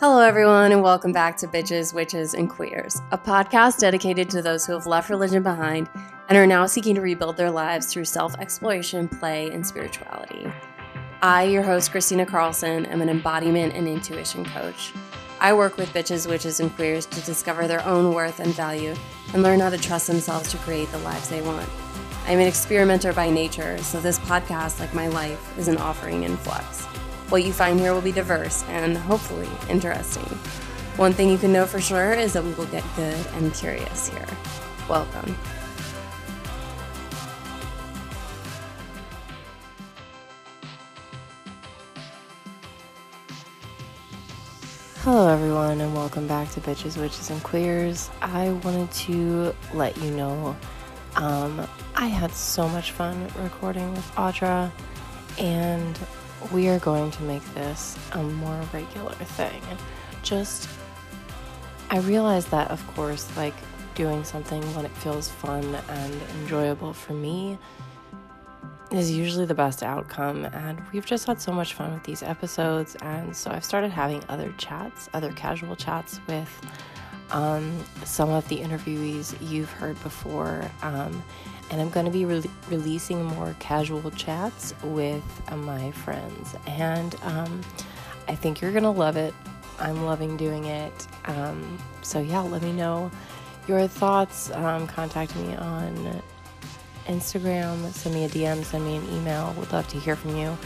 Hello, everyone, and welcome back to Bitches, Witches, and Queers, a podcast dedicated to those who have left religion behind and are now seeking to rebuild their lives through self exploration, play, and spirituality. I, your host, Christina Carlson, am an embodiment and intuition coach. I work with bitches, witches, and queers to discover their own worth and value and learn how to trust themselves to create the lives they want. I'm an experimenter by nature, so this podcast, like my life, is an offering in flux. What you find here will be diverse and hopefully interesting. One thing you can know for sure is that we will get good and curious here. Welcome. Hello, everyone, and welcome back to Bitches, Witches, and Queers. I wanted to let you know um, I had so much fun recording with Audra, and we are going to make this a more regular thing. Just, I realize that, of course, like doing something when it feels fun and enjoyable for me is usually the best outcome. And we've just had so much fun with these episodes. And so I've started having other chats, other casual chats with um, some of the interviewees you've heard before. Um, and I'm going to be re- releasing more casual chats with uh, my friends. And um, I think you're going to love it. I'm loving doing it. Um, so, yeah, let me know your thoughts. Um, contact me on Instagram, send me a DM, send me an email. Would love to hear from you.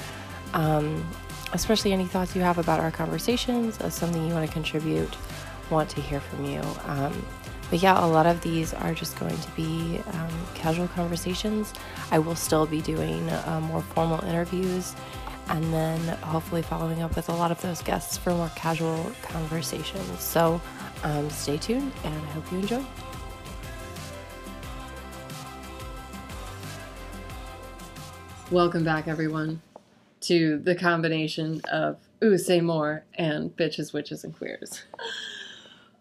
Um, especially any thoughts you have about our conversations, uh, something you want to contribute, want to hear from you. Um, but yeah, a lot of these are just going to be um, casual conversations. I will still be doing uh, more formal interviews and then hopefully following up with a lot of those guests for more casual conversations. So um, stay tuned and I hope you enjoy. Welcome back, everyone, to the combination of Ooh, Say More and Bitches, Witches, and Queers.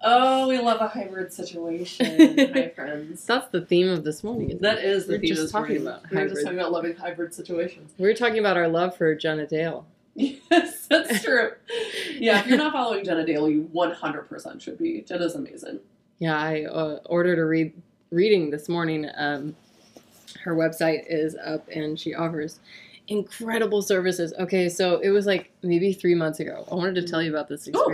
Oh, we love a hybrid situation. Hi, friends. That's the theme of this morning. That it? is the We're theme just of this talking morning. about We were just talking about loving hybrid situations. We were talking about our love for Jenna Dale. Yes, that's true. yeah, if you're not following Jenna Dale, you 100% should be. Jenna's amazing. Yeah, I uh, ordered a read reading this morning. Um, her website is up, and she offers incredible services. Okay, so it was like maybe three months ago. I wanted to tell you about this Oh.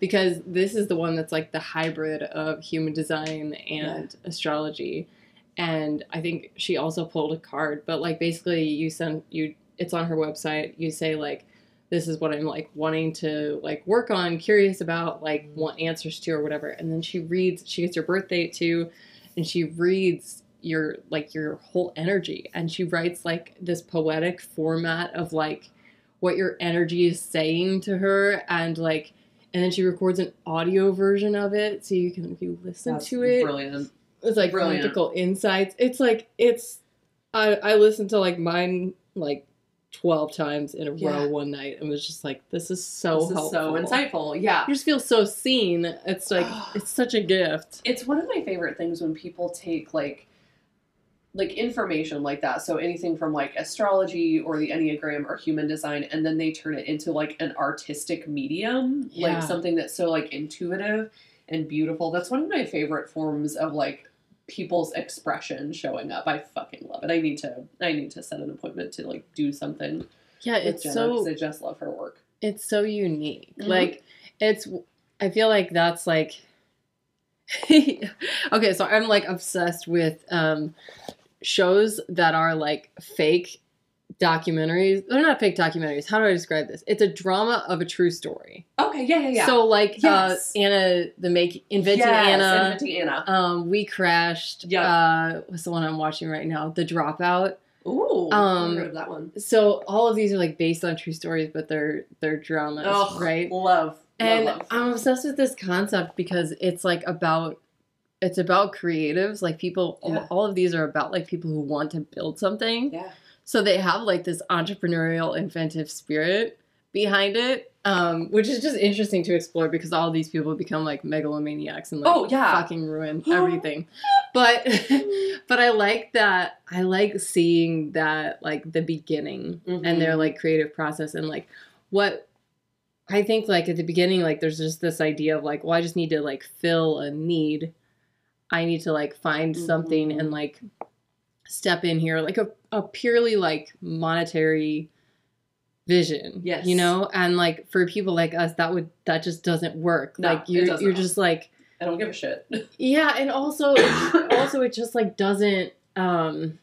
Because this is the one that's like the hybrid of human design and astrology. And I think she also pulled a card, but like basically you send you it's on her website. You say like this is what I'm like wanting to like work on, curious about, like mm-hmm. want answers to or whatever. And then she reads, she gets your birth date too, and she reads your like your whole energy and she writes like this poetic format of like what your energy is saying to her and like and then she records an audio version of it so you can if you listen That's to it Brilliant. it's like Brilliant. practical insights. It's like it's I I listened to like mine like twelve times in a Yeah. row one night and was just like, this is so this is helpful. so insightful. Yeah. You just feel so seen. It's like it's such a gift. It's one of my favorite things when people take like like information like that. So anything from like astrology or the Enneagram or human design and then they turn it into like an artistic medium, Yeah. like something that's so like intuitive and beautiful. That's one of my favorite forms of like people's expression showing up. I fucking love it. I need to I need to set an appointment to like do something Yeah, it's Jenna so I just love her work. it's so unique. Mhm. Like it's I feel like that's like okay, so I'm like obsessed with um shows that are like fake documentaries. They're not fake documentaries. How do I describe this? It's a drama of a true story. Okay, yeah, yeah, yeah. So like Yes. uh Anna the make inventing Yes, Anna Inventing Anna. um we crashed Yeah. uh what's the one I'm watching right now? The Dropout. Ooh, um, heard of that one. So all of these are like based on true stories but they're they're dramas, Oh, right? Love. and love, love. I'm obsessed with this concept because it's like about it's about creatives like people Yeah. all of these are about like people who want to build something yeah. so they have like this entrepreneurial inventive spirit behind it um, which is just interesting to explore because all these people become like megalomaniacs and like Oh, yeah. fucking ruin everything but but i like that i like seeing that like the beginning and their Mhm. like creative process and like what I think like at the beginning, like there's just this idea of like, well, I just need to like fill a need. I need to like find something Mhm. and like step in here, like a, a purely like monetary vision. Yes. You know? And like for people like us, that would that just doesn't work. No, like you're you're just like I don't give a shit. yeah, and also also it just like doesn't um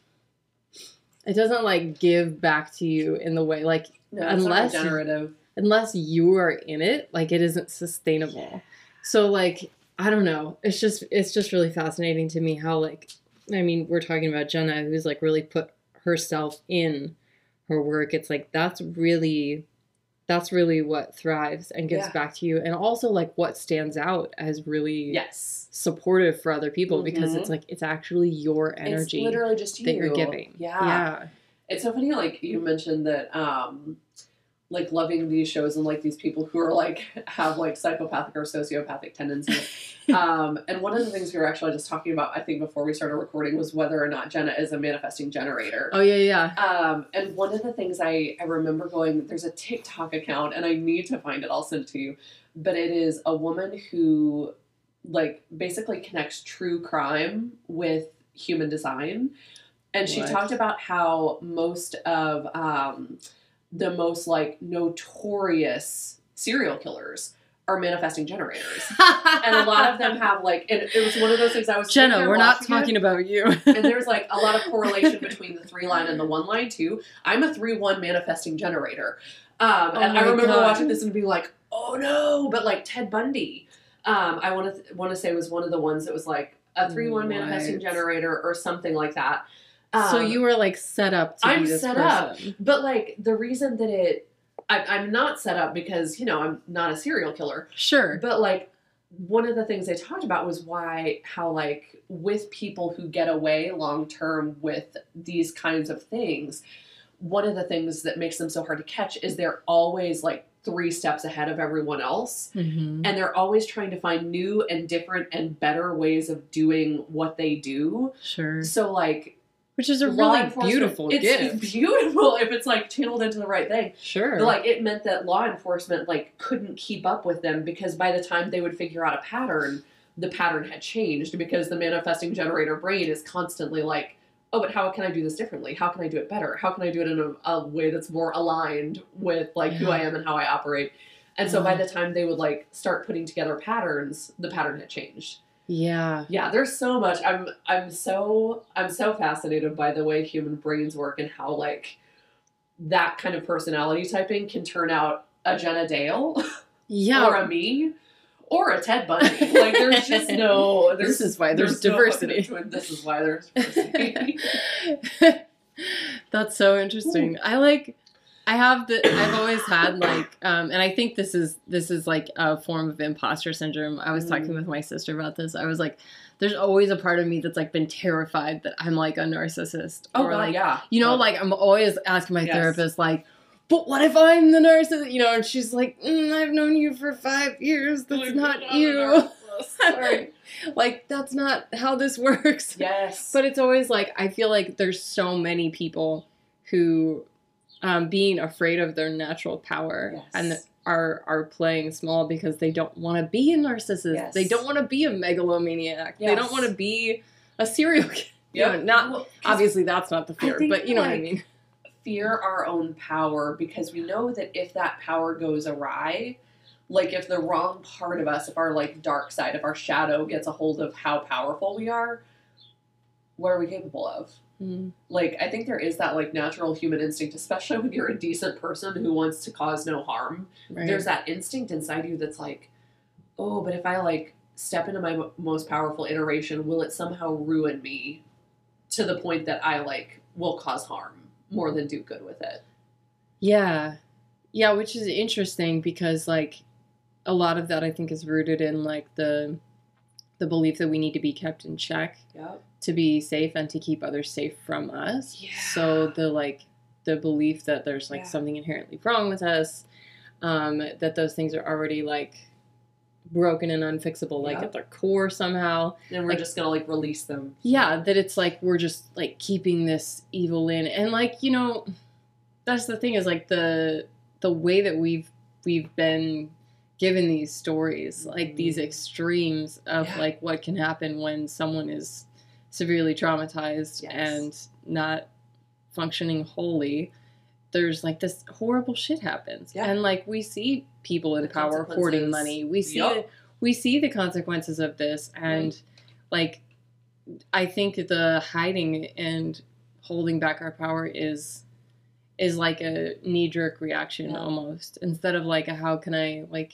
it doesn't like give back to you in the way like No, Unless- not unless you are in it, like it isn't sustainable. So like I don't know. It's just it's just really fascinating to me how like I mean, we're talking about Jenna who's like really put herself in her work. It's like that's really that's really what thrives and gives Yeah. back to you and also like what stands out as really Yes. supportive for other people because Mhm. it's like it's actually your energy It's literally just you. that you're giving. Yeah. Yeah. It's so funny, like you mentioned that um like loving these shows and like these people who are like have like psychopathic or sociopathic tendencies. um and one of the things we were actually just talking about, I think before we started recording, was whether or not Jenna is a manifesting generator. Oh yeah, yeah. Um, and one of the things I, I remember going, there's a TikTok account, and I need to find it. I'll send it to you. But it is a woman who, like, basically connects true crime with human design. And she What? talked about how most of um, the most, like, notorious serial killers are manifesting generators. And a lot of them have, like, and it was one of those things I was Jenna, we're not watching it, talking about you. and there's like a lot of correlation between the three line and the one line too. I'm a three one manifesting generator, um, Oh and I remember God. watching this and being like, "Oh no!" But like Ted Bundy, um, I want to want to say was one of the ones that was like a three one manifesting generator or something like that. So Um, you were like set up to I'm be this set person. up. but like the reason that it, I, I'm not set up because you know I'm not a serial killer. Sure. But like one of the things they talked about was why how like with people who get away long term with these kinds of things, one of the things that makes them so hard to catch is they're always like three steps ahead of everyone else hmm and they're always trying to find new and different and better ways of doing what they do. Sure. So like Which is a really beautiful it's gift. beautiful if it's like channeled into the right thing. Sure. But, like it meant that law enforcement like couldn't keep up with them because by the time they would figure out a pattern the pattern had changed because the manifesting generator brain is constantly like oh but how can i do this differently how can i do it better how can i do it in a, a way that's more aligned with like who i am and how i operate and so by the time they would like start putting together patterns the pattern had changed yeah. yeah there's so much i'm i'm so i'm so fascinated by the way human brains work and how like that kind of personality typing can turn out a jenna dale Yeah. or a me or a ted bundy like there's just no there's, This is why there's no diversity. between- this is why there's diversity That's so interesting. I like I have the I've always had like um and I think this is this is like a form of imposter syndrome. I was talking Mm. with my sister about this. I was like there's always a part of me that's like been terrified that I'm like a narcissist oh or god like yeah you know like I'm always asking my Yes. therapist like but what if I'm the narcissist? You know, and she's like, mm, I've known you for five years. That's Like, not you're not a you. Sorry. like, that's not how this works. yes But it's always like I feel like there's so many people who, um, being afraid of their natural power Yes. and are are playing small because they don't want to be a narcissist. Yes. They don't want to be a megalomaniac. They don't want to be a serial killer. Yep. You know, not Well, obviously that's not the fear, but you know what I mean. fear our own power because we know that if that power goes awry like if the wrong part of us if our like dark side if our shadow gets a hold of how powerful we are what are we capable of Mm. like i think there is that like natural human instinct especially when you're a decent person who wants to cause no harm Right. there's that instinct inside you that's like oh but if i like step into my mo- most powerful iteration will it somehow ruin me to the point that i like will cause harm more than do good with it Yeah. Yeah, which is interesting because like a lot of that I think is rooted in like the the belief that we need to be kept in check yep to be safe and to keep others safe from us. Yeah. So the like the belief that there's like Yeah. something inherently wrong with us, um, that those things are already like broken and unfixable, like Yeah. at their core somehow. and we're Like- just gonna like release them Yeah, that it's like we're just like keeping this evil in, and like you know, that's the thing is like the the way that we've we've been given these stories, like these Mhm. extremes of Yeah. like what can happen when someone is severely traumatized Yes. and not functioning wholly. There's like this horrible shit happens, Yeah. and like we see people in The power hoarding money. We see Yup. we see the consequences of this, and like I think the hiding and holding back our power is is like a knee jerk reaction Yeah. almost instead of like a how can I like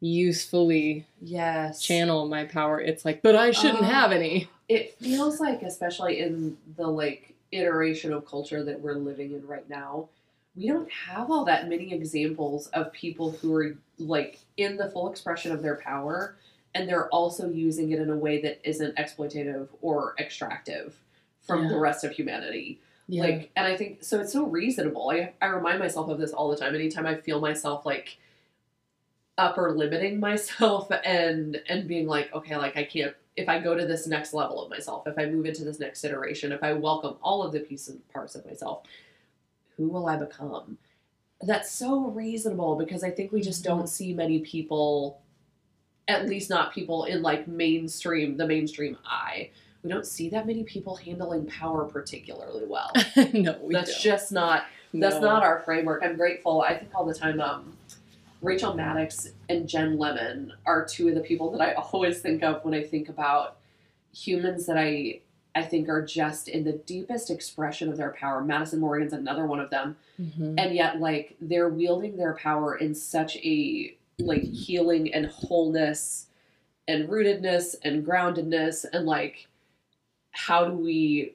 usefully Yes. channel my power. It's like, but I shouldn't Oh. have any. It feels like, especially in the like iteration of culture that we're living in right now, we don't have all that many examples of people who are like in the full expression of their power and they're also using it in a way that isn't exploitative or extractive from the rest of humanity. Yeah. Like, and I think so. It's so reasonable. I I remind myself of this all the time. Anytime I feel myself like upper limiting myself and and being like, okay, like I can't. If I go to this next level of myself, if I move into this next iteration, if I welcome all of the pieces and parts of myself, who will I become? That's so reasonable because I think we just don't see many people, at least not people in like mainstream, the mainstream eye. We don't see that many people handling power particularly well. no, we that's don't. just not that's No. not our framework. I'm grateful. I think all the time, um, Rachel Maddox and Jen Lemen are two of the people that I always think of when I think about humans that I I think are just in the deepest expression of their power. Madison Morgan's another one of them, Mhm. and yet like they're wielding their power in such a like healing and wholeness and rootedness and groundedness and like how do we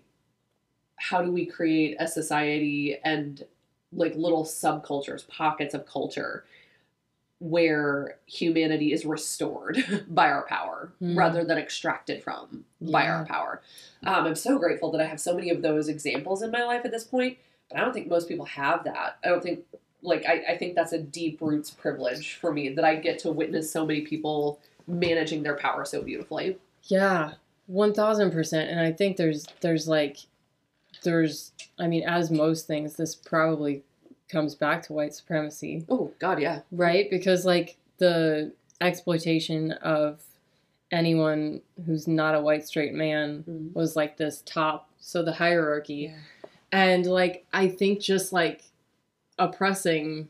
how do we create a society and like little subcultures pockets of culture where humanity is restored by our power Mm. rather than extracted from by our power um, i'm so grateful that i have so many of those examples in my life at this point but i don't think most people have that i don't think like I, I think that's a deep roots privilege for me that i get to witness so many people managing their power so beautifully Yeah, one thousand percent. And I think there's there's like there's I mean, as most things, this probably comes back to white supremacy, oh god yeah. Right? Because like the exploitation of anyone who's not a white straight man Mhm. was like this top so the hierarchy. And like i think just like oppressing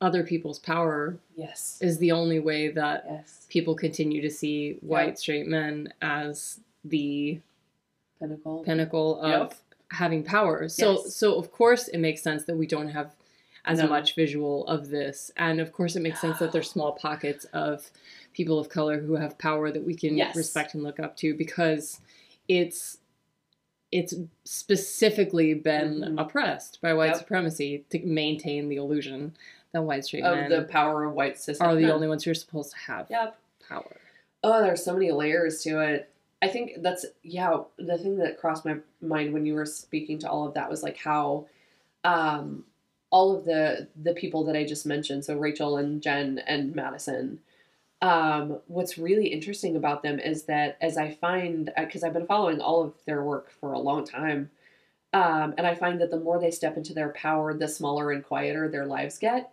other people's power yes. is the only way that yes. people continue to see white straight men as the pinnacle. pinnacle of Yep. Having power. So Yes. so of course it makes sense that we don't have as No. much visual of this. And of course it makes sense that there's small pockets of people of color who have power that we can Yes. respect and look up to because it's it's specifically been Mhm. oppressed by white Yep. supremacy to maintain the illusion that white straight of men the power of white cis are the only ones who are supposed to have yep power. Oh, there's so many layers to it. I think that's yeah. The thing that crossed my mind when you were speaking to all of that was like how, um, all of the the people that I just mentioned, so Rachel and Jen and Madison. Um, what's really interesting about them is that as I find, because I've been following all of their work for a long time, um, and I find that the more they step into their power, the smaller and quieter their lives get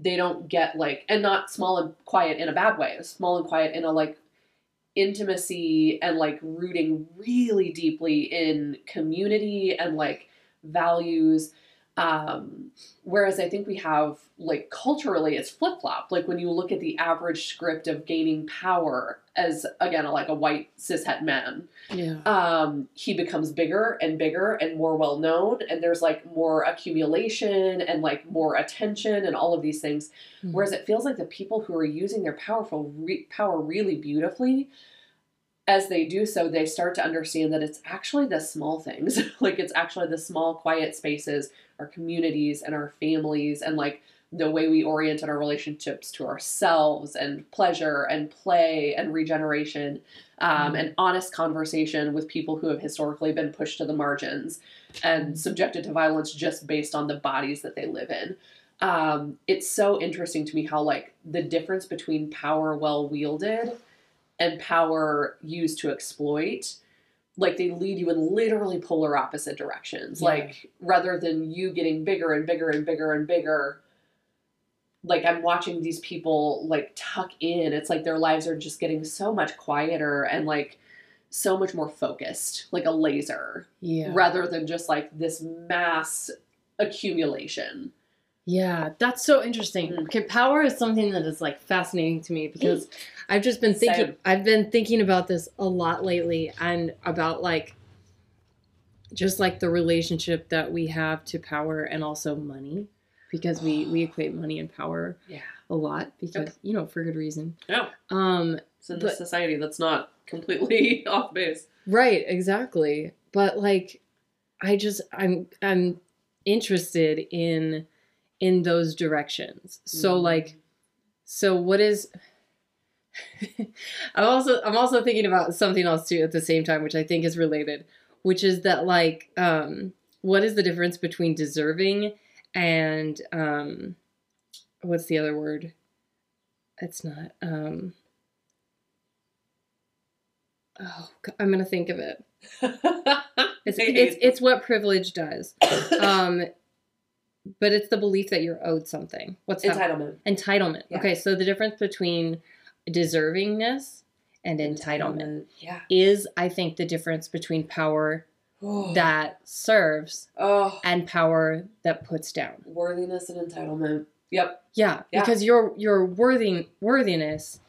they don't get like and not small and quiet in a bad way small and quiet in a like intimacy and like rooting really deeply in community and like values um whereas i think we have like culturally it's flip-flop like when you look at the average script of gaining power as again like a white cishet man Yeah. um, he becomes bigger and bigger and more well known, and there's like more accumulation and like more attention and all of these things. Mm-hmm. Whereas it feels like the people who are using their powerful re- power really beautifully, as they do so, they start to understand that it's actually the small things, like it's actually the small quiet spaces, our communities and our families, and like the way we oriented our relationships to ourselves and pleasure and play and regeneration um, Mhm. and honest conversation with people who have historically been pushed to the margins and subjected to violence just based on the bodies that they live in. Um, it's so interesting to me how like the difference between power well wielded and power used to exploit like they lead you in literally polar opposite directions Yeah. like rather than you getting bigger and bigger and bigger and bigger like I'm watching these people like tuck in. It's like their lives are just getting so much quieter and like so much more focused, like a laser, Yeah. rather than just like this mass accumulation. Yeah, that's so interesting. Mm. Okay, power is something that is like fascinating to me because I've just been thinking Same. I've been thinking about this a lot lately and about like just like the relationship that we have to power and also money because we we equate money and power Yeah. a lot because you know for good reason. Yeah. Um It's in But- a society that's not completely off base. Right, exactly. But like I just I'm I'm interested in in those directions. So Mhm. like so what is I'm also I'm also thinking about something else too at the same time which I think is related, which is that like um what is the difference between deserving and um what's the other word? It's not um Oh, I'm gonna think of it. It's it's it's what privilege does. Um, but it's the belief that you're owed something. What's that? entitlement. Entitlement. Yeah. Okay, so the difference between deservingness and entitlement Yeah. is, I think, the difference between power that serves oh and power that puts down. worthiness and entitlement. Yep. Yeah, Yeah. because your your worthy worthiness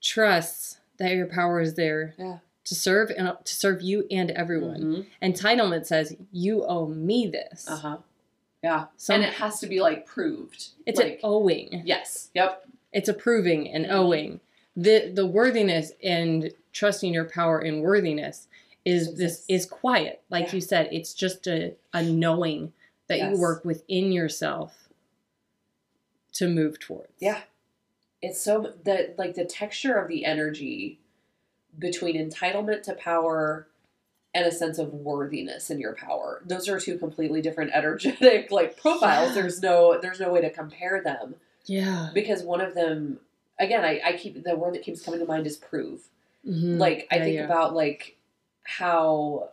trusts that your power is there Yeah. to serve and to serve you and everyone. Entitlement says you owe me this. Uh huh. Yeah. Some- and it has to be like proved. It's like, an owing. yes. Yep. It's approving and Mhm. owing. The the worthiness and trusting your power in worthiness is this is quiet. Like Yeah. you said, it's just a, a knowing that Yes. you work within yourself to move towards. Yeah. It's so the like the texture of the energy between entitlement to power and a sense of worthiness in your power. Those are two completely different energetic like profiles. Yeah. There's no there's no way to compare them Yeah. because one of them again I, I keep the word that keeps coming to mind is prove. Mhm. like i Yeah, think yeah. about like how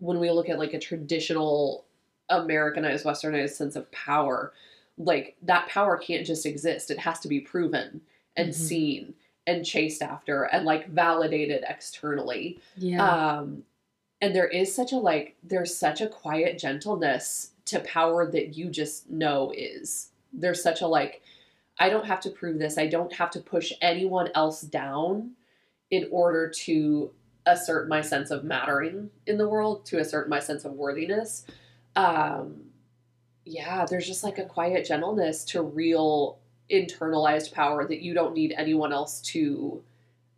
when we look at like a traditional americanized westernized sense of power like that power can't just exist it has to be proven and Mhm. seen and chased after and like validated externally Yeah. um and there is such a like there's such a quiet gentleness to power that you just know is. There's such a like i don't have to prove this. I don't have to push anyone else down in order to assert my sense of mattering in the world to assert my sense of worthiness. Um yeah there's just like a quiet gentleness to real internalized power that you don't need anyone else to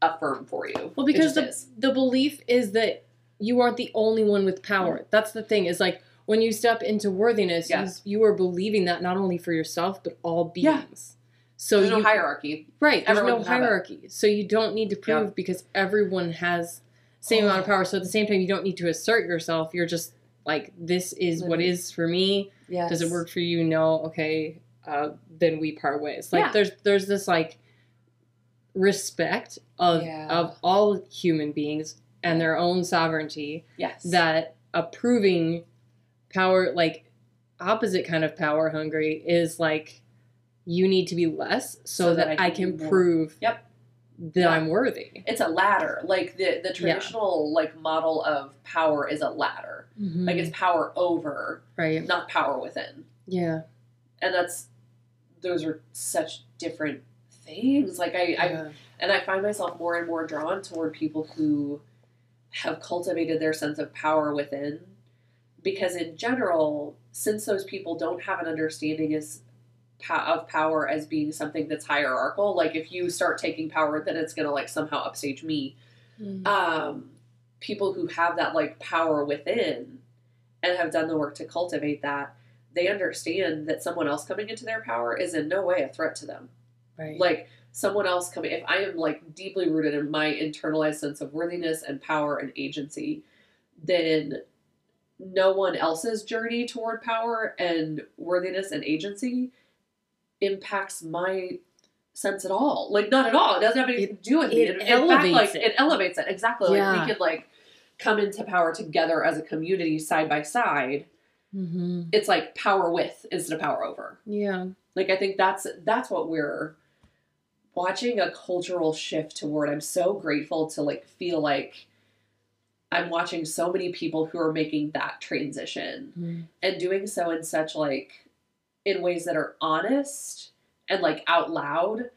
affirm for you. Well, because the, is. the belief is that you aren't the only one with power. That's the thing. Is like when you step into worthiness, Yeah. you, you are believing that not only for yourself but all beings. Yeah. So there's you, no hierarchy right? There's Everyone no can have it. hierarchy. So you don't need to prove because everyone has same amount of power. So at the same time, you don't need to assert yourself. You're just like this is what Living. is for me. Yes. Does it work for you? No. Okay. Uh, then we part ways. Like Yeah. there's there's this like respect of Yeah. of all human beings and their own sovereignty Yes. that approving power like opposite kind of power hungry is like you need to be less so, that, I can, do more. prove Yep. that Yeah. I'm worthy. It's a ladder. Like the the traditional like model of power is a ladder. Mm-hmm. Like it's power over, right. not power within. Yeah. And that's those are such different things. Like I, I and I find myself more and more drawn toward people who have cultivated their sense of power within. Because in general, since those people don't have an understanding as of power as being something that's hierarchical, like if you start taking power, then it's gonna like somehow upstage me. Mhm. Um, people who have that like power within and have done the work to cultivate that, they understand that someone else coming into their power is in no way a threat to them right. like someone else coming if i am like deeply rooted in my internalized sense of worthiness and power and agency then no one else's journey toward power and worthiness and agency impacts my sense at all. Like not at all. It doesn't have anything to do with me. It in fact like it. it elevates it. Exactly. Like Yeah. we could like come into power together as a community side by side. Hmm it's like power with instead of power over. Yeah. Like I think that's that's what we're watching a cultural shift toward. I'm so grateful to like feel like I'm watching so many people who are making that transition Mm. and doing so in such like in ways that are honest and like out loud,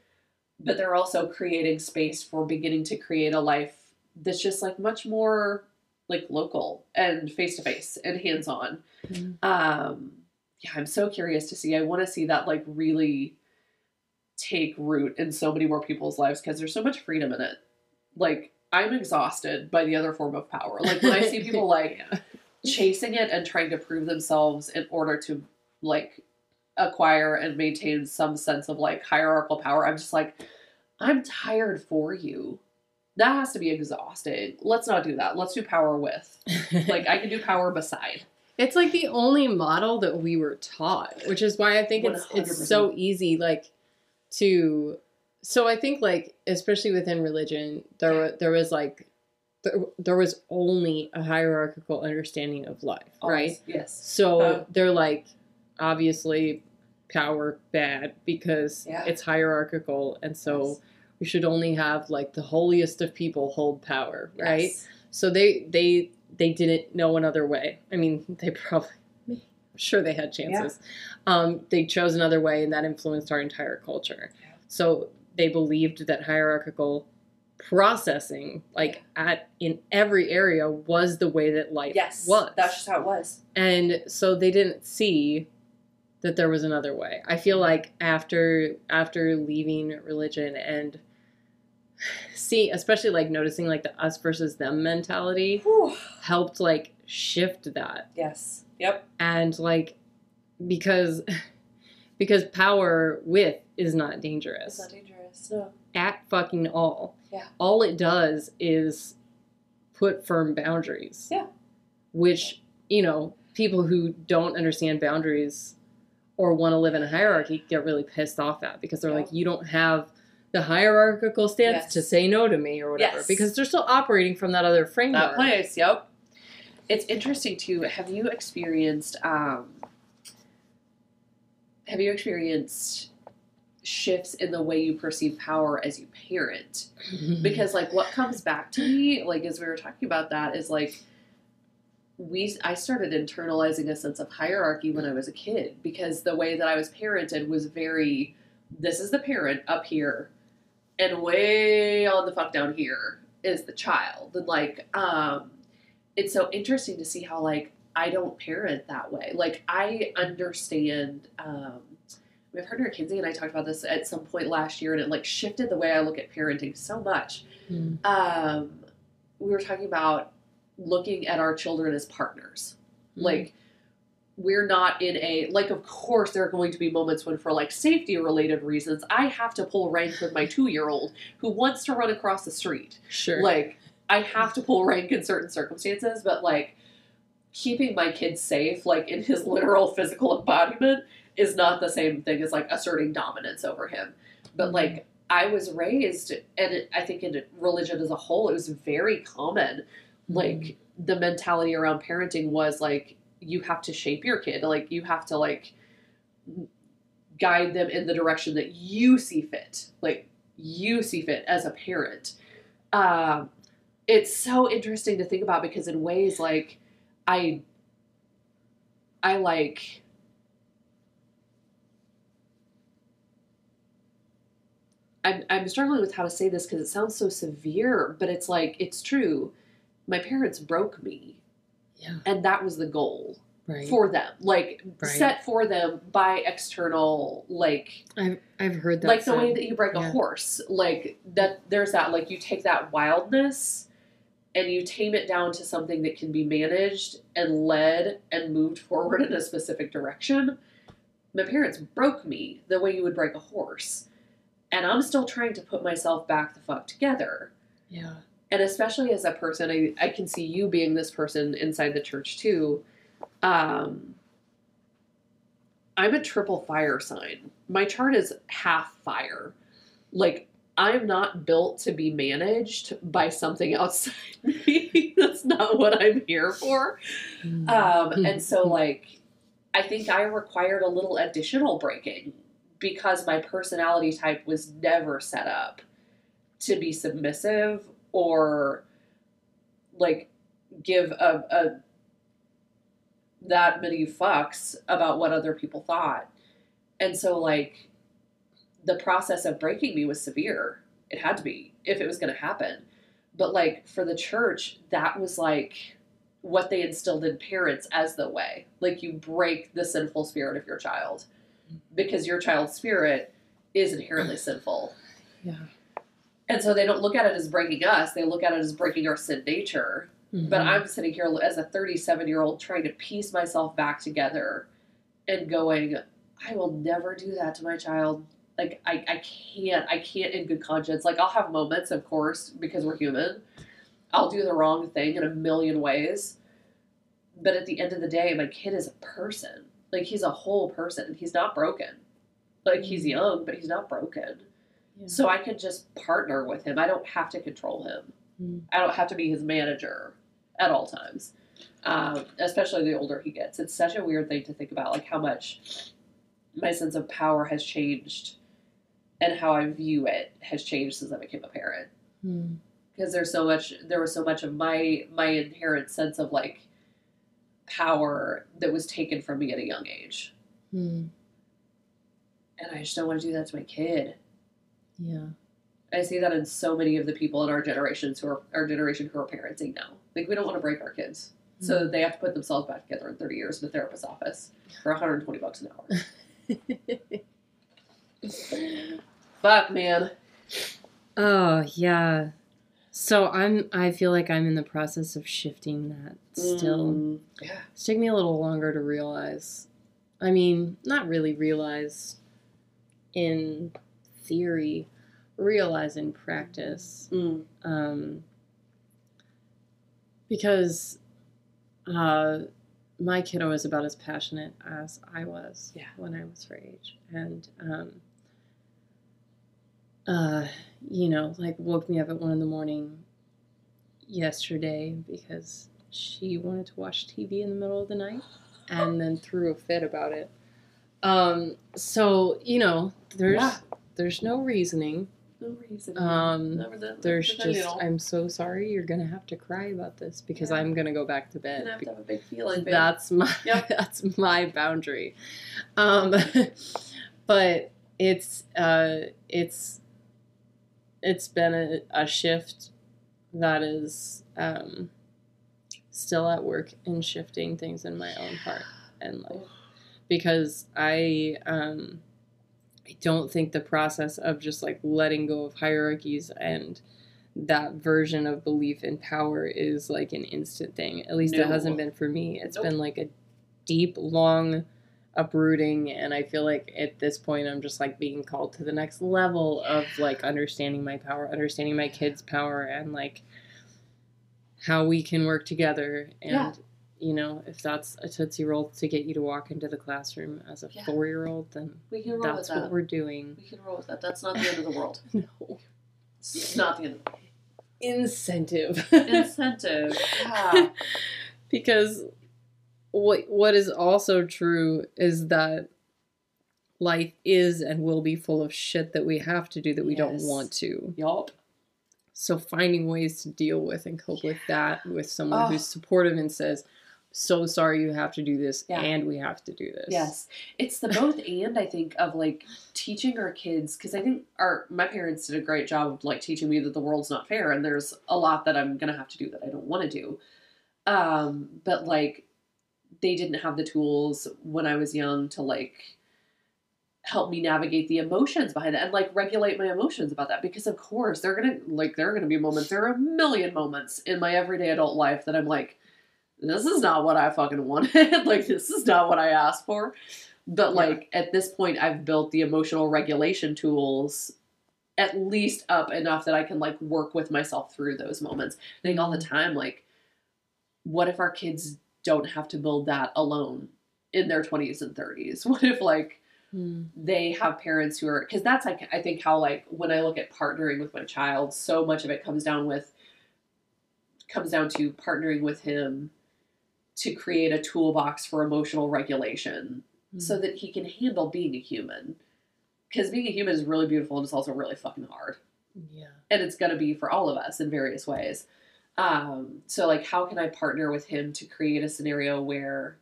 but they're also creating space for beginning to create a life that's just like much more like local and face to face and hands on. Mhm. Um yeah, I'm so curious to see. I want to see that like really take root in so many more people's lives because there's so much freedom in it. Like I'm exhausted by the other form of power. Like when I see people like Yeah. chasing it and trying to prove themselves in order to like acquire and maintain some sense of like hierarchical power, I'm just like, I'm tired for you. That has to be exhausting. Let's not do that. Let's do power with. Like I can do power beside. It's like the only model that we were taught, which is why I think it's it's so easy like to so I think like especially within religion there there was like there, there was only a hierarchical understanding of life, right? Yes. So Uh. they're like obviously power bad because Yeah. it's hierarchical and so Yes. we should only have like the holiest of people hold power, right? Yes. So they they they didn't know another way. I mean, they probably sure they had chances. Um, they chose another way, and that influenced our entire culture. Yeah. So they believed that hierarchical processing, like at in every area, was the way that life Yes. was. That's just how it was. and so they didn't see that there was another way. I feel like after after leaving religion and see, especially like noticing like the us versus them mentality Whew. helped like shift that Yes. Yep. and like because because power with is not It's dangerous not dangerous. No. at fucking all Yeah. all it does is put firm boundaries Yeah. which you know people who don't understand boundaries or want to live in a hierarchy get really pissed off at because they're Yeah. like you don't have the hierarchical stance Yes. to say no to me or whatever Yes. because they're still operating from that other framework That place. Yep. It's interesting too. Have you experienced? um Have you experienced shifts in the way you perceive power as you parent? because like what comes back to me like as we were talking about that is like we i started internalizing a sense of hierarchy when i was a kid because the way that i was parented was very this is the parent up here and way on the fuck down here is the child and like um it's so interesting to see how like i don't parent that way like i understand um my partner Kinsey and I talked about this at some point last year, and it like shifted the way I look at parenting so much. Mm. Um, we were talking about looking at our children as partners. Like, we're not in a like. Of course, there are going to be moments when, for like safety related reasons, I have to pull rank with my two year old who wants to run across the street. sure Like, I have to pull rank in certain circumstances, but like keeping my kid safe, like in his literal physical embodiment, is not the same thing as like asserting dominance over him. But mm-hmm. like I was raised, and it, I think in religion as a whole, it was very common. Like mm-hmm. the mentality around parenting was like you have to shape your kid, like you have to like guide them in the direction that you see fit, like you see fit as a parent. Um, it's so interesting to think about because in ways like I, I like. I'm, I'm struggling with how to say this because it sounds so severe, but it's like, it's true. My parents broke me, yeah. And that was the goal right. for them. Like, Right. set for them by external, like, I've, I've heard that like the way that you break a horse like that there's that like you take that wildness and you tame it down to something that can be managed and led and moved forward in a specific direction. My parents broke me the way you would break a horse and i'm still trying to put myself back the fuck together. Yeah and especially as a person I, I can see you being this person inside the church too. Um i'm a triple fire sign. My chart is half fire. Like i'm not built to be managed by something outside me. That's not what i'm here for. Um and so like i think i required a little additional breaking because my personality type was never set up to be submissive or like give a, a that many fucks about what other people thought. And so like the process of breaking me was severe. It had to be if it was going to happen. But like for the church, that was like what they instilled in parents as the way. Like you break the sinful spirit of your child because your child's spirit is inherently sinful. Yeah. And so they don't look at it as breaking us, they look at it as breaking our sin nature. But Mhm. I'm sitting here as a 37 year old trying to piece myself back together and going, I will never do that to my child. Like, I, I can't, I can't in good conscience. Like, I'll have moments, of course, because we're human. I'll do the wrong thing in a million ways. But at the end of the day, my kid is a person. Like, he's a whole person. He's not broken. Like, he's young, but he's not broken. Yeah. So I can just partner with him. I don't have to control him. Mm. I don't have to be his manager at all times. Um, especially the older he gets. It's such a weird thing to think about, like how much my sense of power has changed and how I view it has changed since I became a parent. Mm. Because there's so much there was so much of my my inherent sense of like power that was taken from me at a young age. Mm. And I just don't want to do that to my kid. Yeah. I see that in so many of the people in our generations who are our generation who are parenting now. Like we don't want to break our kids. So they have to put themselves back together in 30 years in a therapist's office for 120 bucks an hour. Fuck, man. Oh yeah. So I'm I feel like I'm in the process of shifting that still. Mm, yeah. It's taking me a little longer to realize. I mean, not really realize in theory, realize in practice. Mm, Um, because uh, my kiddo is about as passionate as I was Yeah. when I was her age. And, um, uh, you know, like woke me up at one in the morning yesterday because she wanted to watch TV in the middle of the night and then threw a fit about it. Um, so, you know, there's Yeah. There's no reasoning. no reason. Um, the, There's the just. I'm so sorry you're gonna have to cry about this because Yeah. I'm gonna go back to bed. have to have a big feeling, babe. that's my Yep. that's my boundary. Um but it's uh it's it's been a, a shift that is um still at work in shifting things in my own heart and life because I um I don't think the process of just like letting go of hierarchies and that version of belief in power is like an instant thing. At least it hasn't been for me. It's Nope. been like a deep, long uprooting and I feel like at this point I'm just like being called to the next level of like understanding my power, understanding my kids' power and like how we can work together and Yeah. You know, if that's a Tootsie Roll to get you to walk into the classroom as a Yeah. four year old, then we can roll that's with that. what we're doing. we can roll with that. That's not the end of the world. No. It's not the end of the world. Incentive. Incentive. Yeah. because what what is also true is that life is and will be full of shit that we have to do that we don't want to. Yup. So finding ways to deal with and cope with that with someone Oh. who's supportive and says, "So sorry you have to do this Yeah. and we have to do this." Yes, it's the both and I think of like teaching our kids because I think our my parents did a great job of like teaching me that the world's not fair and there's a lot that I'm gonna have to do that I don't want to do. Um, but like they didn't have the tools when I was young to like help me navigate the emotions behind that and like regulate my emotions about that because of course there are gonna like there are gonna be moments there are a million moments in my everyday adult life that I'm like this is not what I fucking wanted. like, this is not what I asked for. But, Yeah. like, at this point, I've built the emotional regulation tools at least up enough that I can, like, work with myself through those moments. I think all the time, like, what if our kids don't have to build that alone in their 20s and 30s? What if, like, Hmm. they have parents who are because that's like I think how like when I look at partnering with my child, so much of it comes down with comes down to partnering with him to create a toolbox for emotional regulation Hmm. so that he can handle being a human because being a human is really beautiful and it's also really fucking hard Yeah. and it's going to be for all of us in various ways um so like how can i partner with him to create a scenario where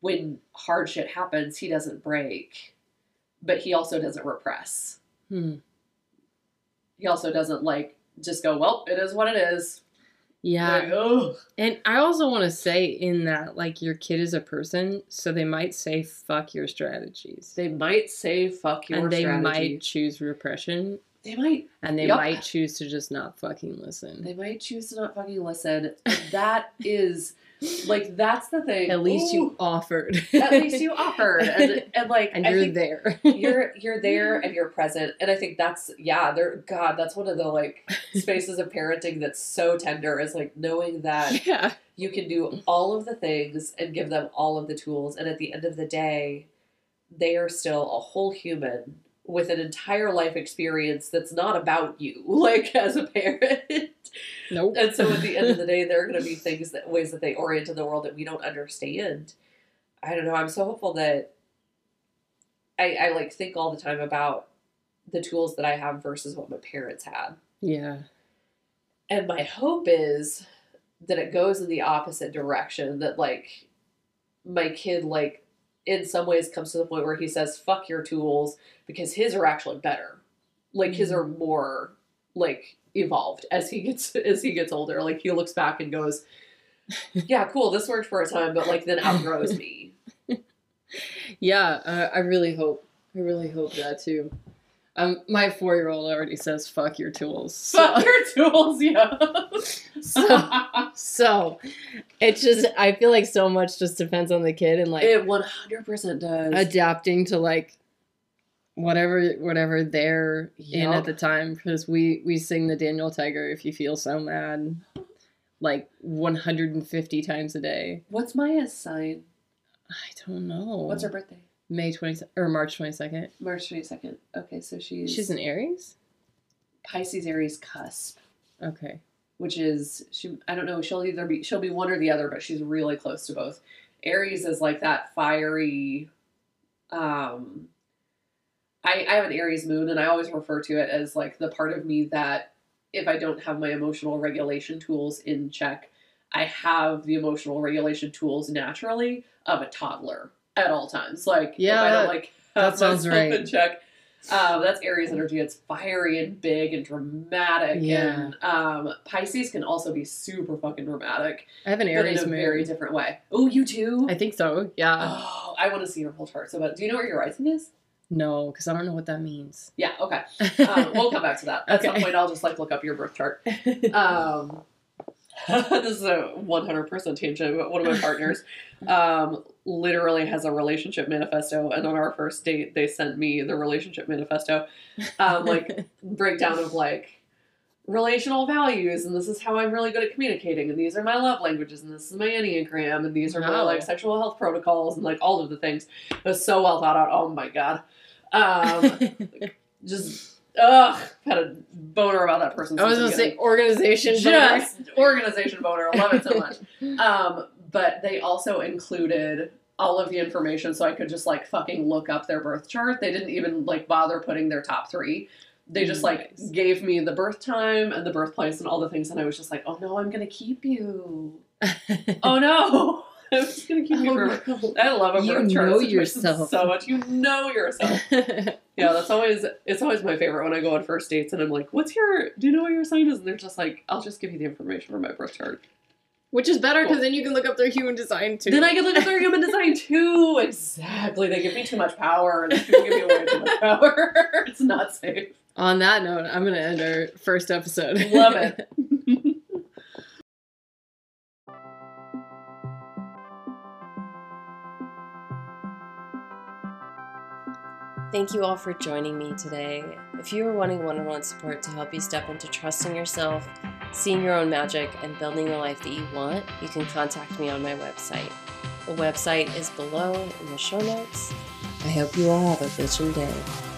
when hard shit happens he doesn't break but he also doesn't repress Hmm. he also doesn't like just go well it is what it is Yeah. Like, "Ugh." And I also want to say in that, like, your kid is a person, so they might say fuck your strategies. they might say fuck your strategies. and they strategy. might choose repression, they might and they Yup. might choose to just not fucking listen. they might choose to not fucking listen that is like that's the thing At least Ooh. you offered. at least you offered and, and like and I you're there. you're you're there and you're present and i think that's yeah there god that's one of the like spaces of parenting that's so tender is like knowing that yeah. you can do all of the things and give them all of the tools and at the end of the day they are still a whole human with an entire life experience that's not about you like as a parent Nope. and so at the end of the day, there are going to be things that ways that they orient in the world that we don't understand. I don't know. I'm so hopeful that I, I like think all the time about the tools that I have versus what my parents had. yeah. And my hope is that it goes in the opposite direction. That like my kid like in some ways comes to the point where he says fuck your tools because his are actually better. Like his are more like evolved as he gets as he gets older. Like he looks back and goes, "Yeah, cool. This worked for a time, but like then outgrows me." Yeah. Uh, I really hope. I really hope that too. Um, my four year old already says "fuck your tools." So, Fuck your tools, yeah. so, so it's just I feel like so much just depends on the kid and like it one hundred percent does. adapting to like whatever whatever they're in at the time because we we sing the Daniel Tiger if you feel so mad like 150 times a day. What's Maya's sign? I don't know. What's her birthday? May 20 or March 22nd? March twenty second. Okay, so she's She's an Aries? Pisces Aries cusp. Okay. which is she I don't know, she'll either be she'll be one or the other, but she's really close to both. Aries is like that fiery um I, I have an Aries moon and I always refer to it as like the part of me that if I don't have my emotional regulation tools in check, I have the emotional regulation tools naturally of a toddler at all times. Like Yeah, if I that- don't like that sounds right. in check. Um, that's Aries energy. It's fiery and big and dramatic. Yeah. And um, Pisces can also be super fucking dramatic, I have an but in Aries a moon. very different way. Oh, you too? I think so. Yeah. oh, I want to see your whole chart. So, but do you know where your rising is? No, because I don't know what that means. Yeah. Okay. Um, we'll come back to that at some point. I'll just like look up your birth chart. Um, this is a 100% tangent, but one of my partners um, literally has a relationship manifesto. And on our first date, they sent me the relationship manifesto, um, like breakdown of like relational values. And this is how I'm really good at communicating. And these are my love languages. And this is my Enneagram. And these are my like sexual health protocols and like all of the things. It was so well thought out. Oh my God. Um, just, ugh, had a boner about that person. I was gonna say organization. just organization boner. I love it so much. Um, but they also included all of the information so I could just like fucking look up their birth chart. They didn't even like bother putting their top three. They just like Nice. gave me the birth time and the birthplace and all the things, and I was just like, "Oh no, I'm gonna keep you. Oh no, I'm just gonna keep you Oh, forever." I love a You birth chart know situation yourself. so much. You know yourself. Yeah, that's always it's always my favorite when I go on first dates and I'm like, "What's your? Do you know what your sign is?" And they're just like, "I'll just give you the information from my birth chart." Which is better because Cool. then you can look up their human design too. Then I can look up their human design too. Exactly, they give me too much power, and they give me way too much power. it's not safe. On that note, I'm gonna end our first episode. Love it. Thank you all for joining me today. If you are wanting one on one support to help you step into trusting yourself, seeing your own magic, and building the life that you want, you can contact me on my website. The website is below in the show notes. I hope you all have a bitchin' day.